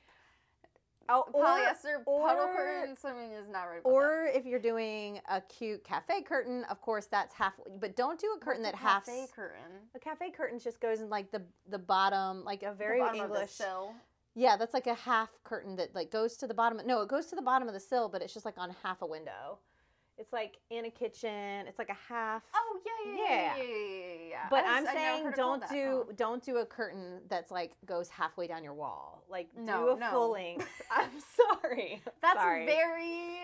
Oh, or, polyester puddle or- curtain, something is not right. Or if you're doing a cute cafe curtain, of course that's half. But don't do a curtain What's that a half. cafe curtain. A cafe curtain just goes in like the the bottom, like a very English. Of the sill. Yeah, that's like a half curtain that like goes to the bottom. No, it goes to the bottom of the sill, but it's just like on half a window. It's like in a kitchen. It's like a half. Oh yeah, yeah, yeah, Yeah. yeah, yeah, yeah. yeah. But I'm just- I never saying heard it called don't do Oh. don't do a curtain that's like goes halfway down your wall. Like No, do a no. full length. I'm sorry. That's sorry. very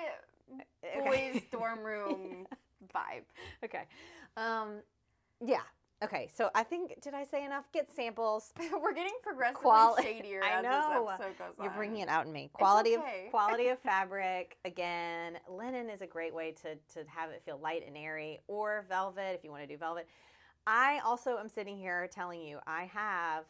Okay. boys' dorm room vibe. okay. Um, yeah. Okay. So I think did I say enough? Get samples. We're getting progressively Quali- shadier I as know. this episode goes You're bringing it out in me. Quality okay. of quality of fabric. Again, linen is a great way to to have it feel light and airy, or velvet if you want to do velvet. I also am sitting here telling you I have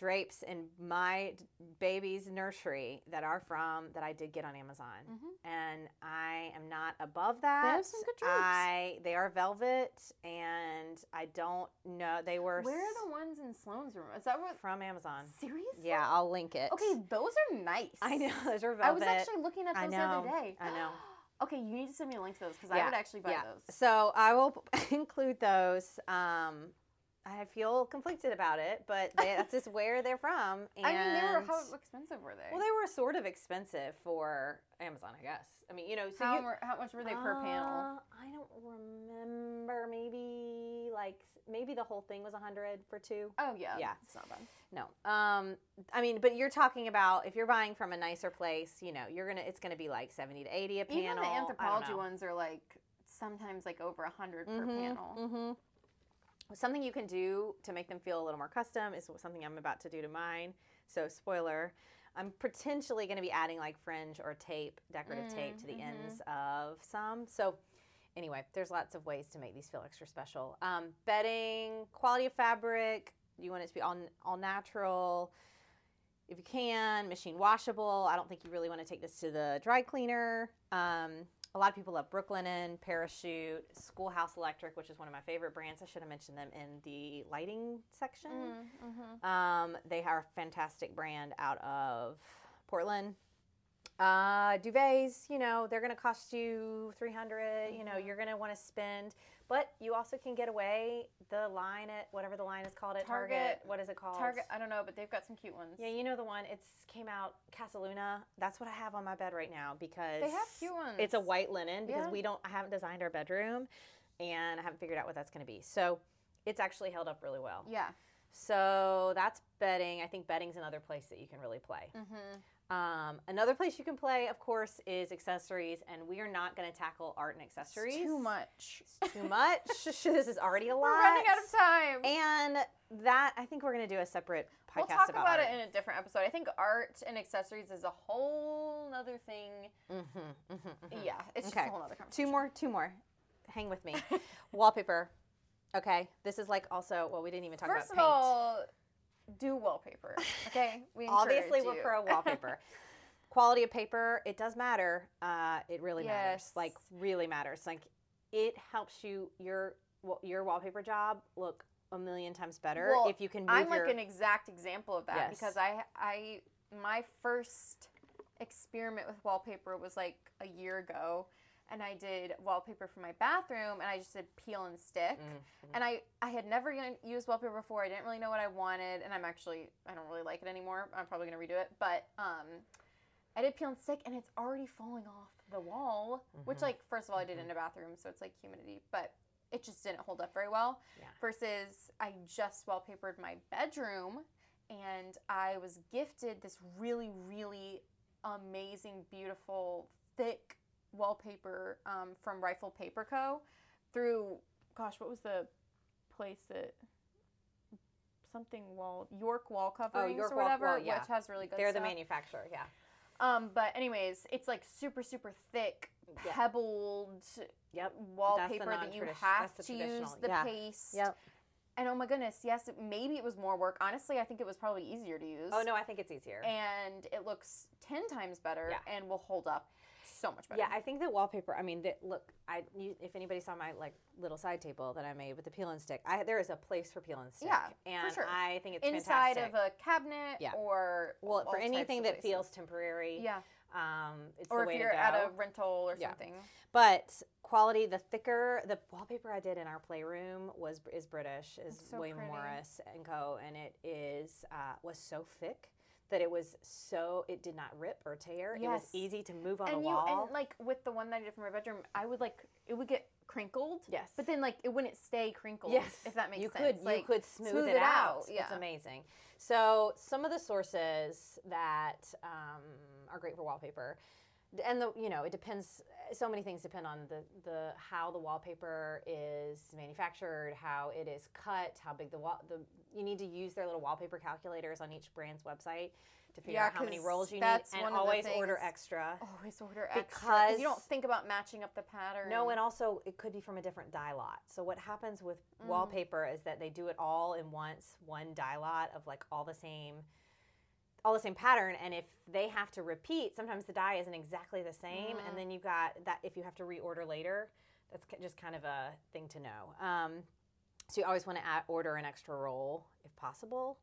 drapes in my baby's nursery that are from that I did get on Amazon, Mhm. and I am not above that. have some good drapes. I they are velvet, and I don't know they were Where are the ones in Sloane's room? Is that what? from Amazon. Seriously? Yeah, I'll link it. Okay, those are nice. I know those are velvet. I was actually looking at those the other day. I know. Okay, you need to send me a link to those because I would actually buy yeah. those. So I will include those. Um, I feel conflicted about it, but they, that's just where they're from. And I mean, they were how expensive were they? well, they were sort of expensive for Amazon, I guess. I mean, you know, so how, you, were- how much were they per panel? Uh, I don't remember. Maybe like maybe the whole thing was a hundred for two. Oh yeah, yeah. it's not bad. No. Um I mean, but you're talking about if you're buying from a nicer place, you know, you're to it's going to be like 70 to 80 a panel. Even the Anthropologie ones are like sometimes like over a 100 per Mhm, panel. mhm. Something you can do to make them feel a little more custom is something I'm about to do to mine. So, spoiler, I'm potentially going to be adding like fringe or tape, decorative tape to the Mm, mhm. ends of some. So, anyway, there's lots of ways to make these feel extra special. Um, bedding, quality of fabric, you want it to be all, all natural. If you can, machine washable. I don't think you really want to take this to the dry cleaner. Um, a lot of people love Brooklinen, Parachute, Schoolhouse Electric, which is one of my favorite brands. I should have mentioned them in the lighting section. Mm-hmm. Um, they are a fantastic brand out of Portland. Uh, duvets, you know, they're going to cost you 300, you know, Mhm. you're going to want to spend, but you also can get away the line at whatever the line is called at Target. Target. What is it called? Target, I don't know, but they've got some cute ones. Yeah, you know the one. It's came out Casaluna. That's what I have on my bed right now because They have cute ones. It's a white linen because Yeah. we don't. I haven't designed our bedroom, and I haven't figured out what that's going to be. So it's actually held up really well. Yeah. So that's bedding. I think bedding's another place that you can really play. Mm-hmm. Um, another place you can play, of course, is accessories, and we are not going to tackle art and accessories. Too much. It's too much. this is already a lot. We're running out of time. And that I think we're going to do a separate podcast we'll talk about, about, it in a different episode. I think art and accessories is a whole other thing. Mm-hmm, mm-hmm, mhm. Yeah, it's just a whole other conversation. Two more, two more. Hang with me. Wallpaper. Okay, this is like also. Well, we didn't even talk First about of paint. all, do wallpaper. Okay, we Obviously, we're you. pro wallpaper. Quality of paper, it does matter. Uh, it really matters. Like really matters. Like it helps you your your wallpaper job look a million times better Well, if you can I'm your. like an exact example of that Yes. because I I my first experiment with wallpaper was like a year ago and I did wallpaper for my bathroom and I just did peel and stick. Mm, And I, I had never used wallpaper before. I didn't really know what I wanted, and I'm actually I don't really like it anymore. I'm probably gonna redo it, but um, I did peel and stick, and it's already falling off the wall. Which Mhm. like first of all, I did in a bathroom, so it's like humidity, but it just didn't hold up very well. Yeah. Versus I just wallpapered my bedroom, and I was gifted this really really amazing, beautiful, thick wallpaper um, from Rifle Paper Co. Through gosh, what was the place that something wall York wall coverings Oh, York or whatever, well, yeah. which has really good. They're the manufacturer. Yeah. Um, but anyways, it's like super super thick, pebbled Yep. wallpaper that you have to use the Yeah. paste. Yep. And oh my goodness, yes, maybe it was more work. Honestly, I think it was probably easier to use. Oh no, I think it's easier. And it looks ten times better Yeah. and will hold up so much better. Yeah, I think that wallpaper. I mean, that look. I you, if anybody saw my like little side table that I made with the peel and stick, I, there is a place for peel and stick. Yeah, and for sure. I think it's inside fantastic. of a cabinet Yeah. or well all for anything that places. feels temporary. yeah, Um, it's or the if way you're to go. at a rental or Yeah. something. But quality, the thicker the wallpaper I did in our playroom was is British, is so William pretty. Morris and Co. And it is uh, was so thick that it was so it did not rip or tear. Yes. It was easy to move on and the you wall. and like with the one that I did for my bedroom, I would like it would get crinkled. yes, But then like it wouldn't stay crinkled. Yes, If that makes you sense. could like, you could smooth, smooth it, it out. out, yeah. It's amazing. So some of the sources that um, are great for wallpaper, and the you know it depends. So many things depend on the the how the wallpaper is manufactured, how it is cut, how big the wall. The you need to use their little wallpaper calculators on each brand's website to figure Yeah, out how many rolls you need, and always order extra. always order extra Because- you don't think about matching up the pattern. No, and also it could be from a different dye lot. So what happens with Mm. wallpaper is that they do it all in once, one dye lot of like all the same all the same pattern and if they have to repeat, sometimes the dye isn't exactly the same Mm. and then you've got that if you have to reorder later, that's just kind of a thing to know. Um, so you always want to add, order an extra roll if possible.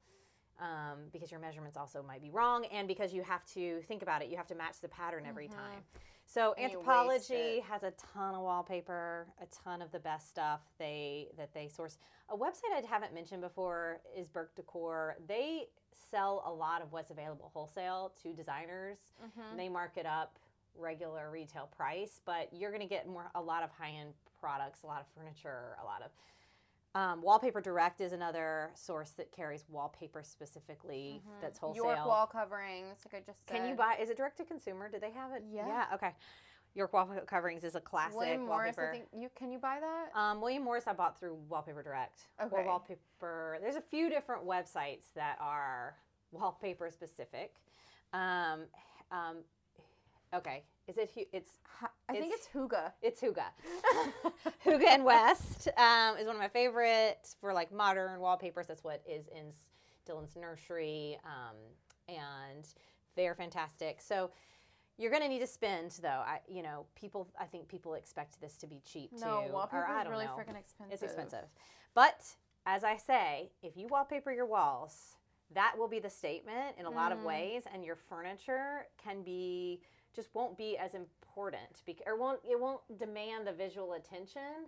Um, because your measurements also might be wrong, and because you have to think about it, you have to match the pattern every Mhm. time. So And Anthropologie has a ton of wallpaper, a ton of the best stuff they that they source. A website I haven't mentioned before is Burke Decor. They sell a lot of what's available wholesale to designers. Mhm. They mark it up regular retail price, but you're going to get more a lot of high end products, a lot of furniture, a lot of um, Wallpaper Direct is another source that carries wallpaper specifically Mhm. that's wholesale. York wall coverings, like I just said. Can you buy? Is it direct to consumer? Do they have it? Yeah. Yeah. Okay. York wall coverings is a classic William Morris? wallpaper. I think you can you buy that? Um, William Morris, I bought through Wallpaper Direct or Wallpaper. There's a few different websites that are wallpaper specific. Um, um, okay, is it? It's I think it's- it's Hygge. it's Hygge. Hygge and West um, is one of my favorites for like modern wallpapers. That's what is in Dylan's nursery, um, and they're fantastic. So you're going to need to spend though. I, you know, people. I think people expect this to be cheap no, too. wallpaper or I is don't really freaking expensive. It's expensive, but as I say, if you wallpaper your walls, that will be the statement in a lot of Mm. ways, and your furniture can be just won't be as important because or won't it won't demand the visual attention.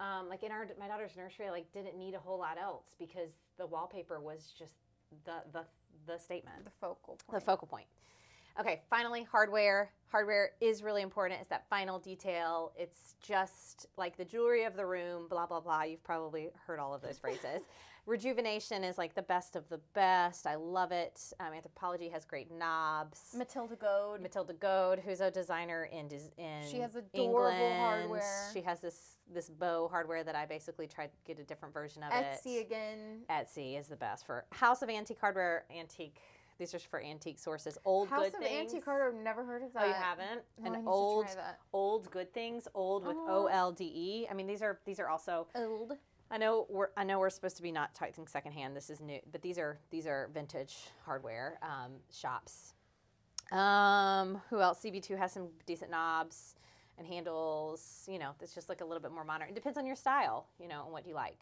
Mm. Um, like in our my daughter's nursery, I, like didn't need a whole lot else because the wallpaper was just the the the statement The focal point. the focal point. Okay, finally, hardware. Hardware is really important. It's that final detail. It's just like the jewelry of the room, blah, blah, blah. You've probably heard all of those phrases. Rejuvenation is like the best of the best. I love it. Um, Anthropologie has great knobs. Matilda Goad. Matilda Goad, who's a designer in in She has adorable England. hardware. She has this this bow hardware that I basically tried to get a different version of Etsy it. Etsy again. Etsy is the best for House of Antique Hardware. Antique. These are for antique sources. Old House good of things. Antique. I've never heard of that. Oh, you haven't? No, An old to try that. Olde Good Things. Old with Oh. O L D E. I mean, these are these are also. Old. I know we're I know we're supposed to be not talking secondhand. This is new, but these are these are vintage hardware um, shops. Um, who else? CB2 has some decent knobs and handles. You know, it's just like a little bit more modern. It depends on your style, you know, and what you like.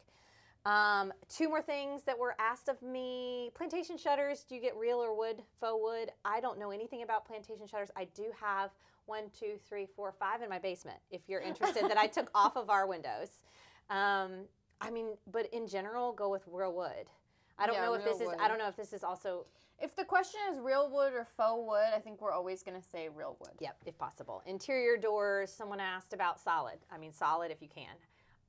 Um, two more things that were asked of me: plantation shutters. Do you get real or wood, faux wood? I don't know anything about plantation shutters. I do have one, two, three, four, five in my basement. If you're interested, that I took off of our windows. Um, I mean, but in general, go with real wood. I don't Yeah, know if this is. I don't know if this is also. If the question is real wood or faux wood, I think we're always going to say real wood. Yep, if possible. Interior doors. Someone asked about solid. I mean, solid if you can.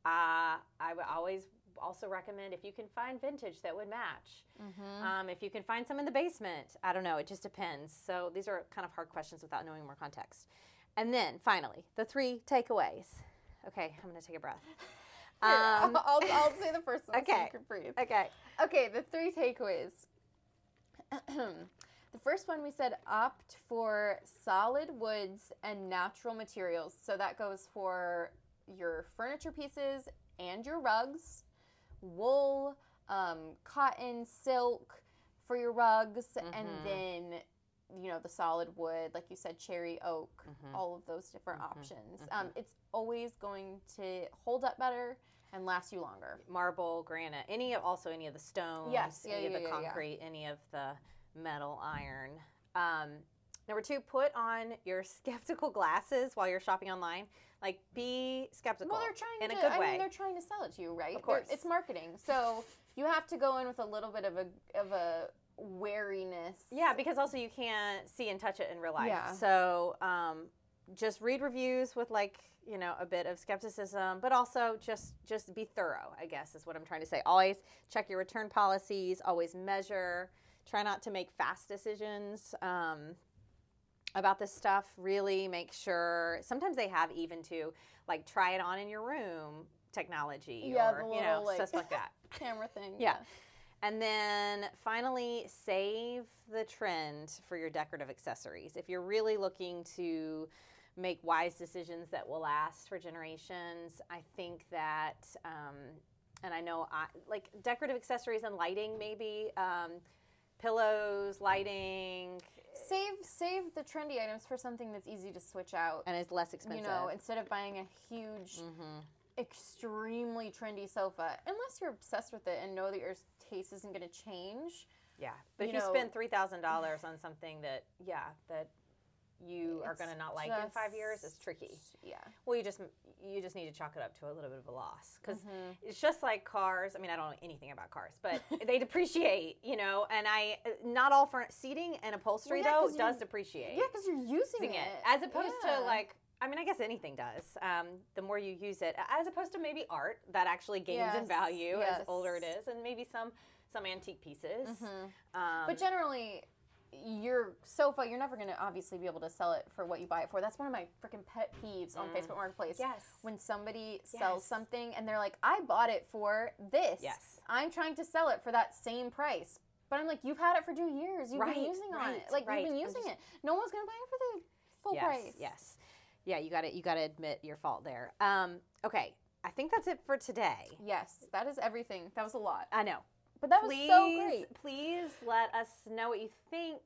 Uh, I would always also recommend if you can find vintage that would match. Mm-hmm. Um, if you can find some in the basement, I don't know. It just depends. So these are kind of hard questions without knowing more context. And then finally, the three takeaways. Okay, I'm going to take a breath. Here, Um, I'll, I'll, I'll say the first one so okay. you can breathe. okay. Okay, the three takeaways. the first one we said opt for solid woods and natural materials. So that goes for your furniture pieces and your rugs, wool, um, cotton, silk for your rugs, and Mhm. then you know the solid wood, like you said, cherry oak, Mhm. all of those different Mhm, options. Um, it's always going to hold up better and last you longer. marble, granite, any of also any of the stones, Yes, yeah, any of the yeah, yeah. concrete, any of the metal, iron. Um, number two, put on your skeptical glasses while you're shopping online. Like, be skeptical. Well, they're trying in to. a good I way. mean, they're trying to sell it to you, right? Of course. They're- it's marketing, so you have to go in with a little bit of a of a wariness. Yeah, because also you can't see and touch it in real life. Yeah. So um, just read reviews with like you know a bit of skepticism, but also just just be thorough. I guess is what I'm trying to say. Always check your return policies. Always measure. Try not to make fast decisions. Um, about this stuff really make sure sometimes they have even to like try it on in your room technology Yeah, or the you know little, like- stuff like that camera thing. Yeah. and then finally, save the trend for your decorative accessories. If you're really looking to make wise decisions that will last for generations, I think that, um, and I know I like decorative accessories and lighting, maybe um, pillows, lighting, Save save the trendy items for something that's easy to switch out. and is less expensive. You know, instead of buying a huge, hmm extremely trendy sofa, unless you're obsessed with it and know that your taste isn't going to change. Yeah, but You if you spend three thousand dollars on something that, yeah, that you are going to not like in five years, it's just- tricky. Yeah. Well, you just you just need to chalk it up to a little bit of a loss because Mhm. it's just like cars. I mean, I don't know anything about cars, but they depreciate, you know. And I not all front seating and upholstery Well, yeah, though does depreciate. Yeah, because you're using it. it as opposed Yeah. to like. I mean, I guess anything does. Um, the more you use it, as opposed to maybe art that actually gains in Yes, value as older it is, and maybe some some antique pieces. Mhm. Um, But generally, your sofa, you're never going to obviously be able to sell it for what you buy it for. That's one of my freaking pet peeves on Mm. Facebook Marketplace. yes, When somebody sells something and they're like, I bought it for this. yes, I'm trying to sell it for that same price. But I'm like, you've had it for two years. You've Right, been using on it. Like right. you've been using just- it. No one's gonna buy it for the full yes, price. yes, yeah. You got to you got to admit your fault there. Um, okay, I think that's it for today. Yes, that is everything. That was a lot. I know. But that please, was so great. please let us know what you think.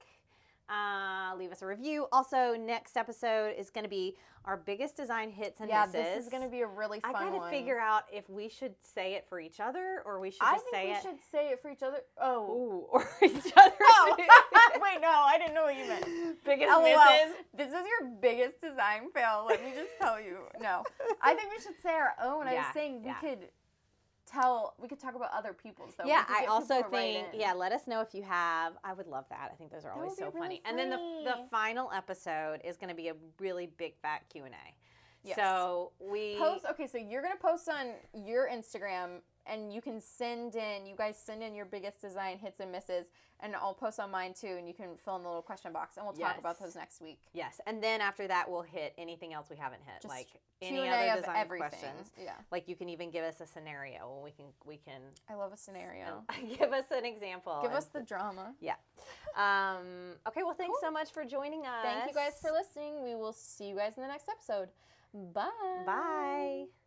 Uh, leave us a review. Also, next episode is going to be our biggest design hits and yeah, misses. this is gonna be a really fun I gotta one. figure out if we should say it for each other or we should I think we it. should say it for each other. Oh. Ooh, or each other. Oh. Wait, no, I didn't know what you meant. biggest LOL. misses. This is your biggest design fail. Let me just tell you. No, I think we should say our own. I was saying we yeah. could tell. We could talk about other people's though. Yeah, I also people to write think in. yeah. Let us know if you have. I would love that. I think those are always so really funny. And then the the final episode is going to be a really big fat Q and A. Yes. So we post okay so you're gonna post on your instagram and you can send in you guys send in your biggest design hits and misses and i'll post on mine too and you can fill in the little question box and we'll talk about those next week Yes, and then after that we'll hit anything else we haven't hit, Just like any other design questions. yeah Like you can even give us a scenario, and we can we can i love a scenario give us an example. give us the drama Yeah. um. Okay, well, thanks Cool. so much for joining us. thank you guys for listening we will see you guys in the next episode bye Bye.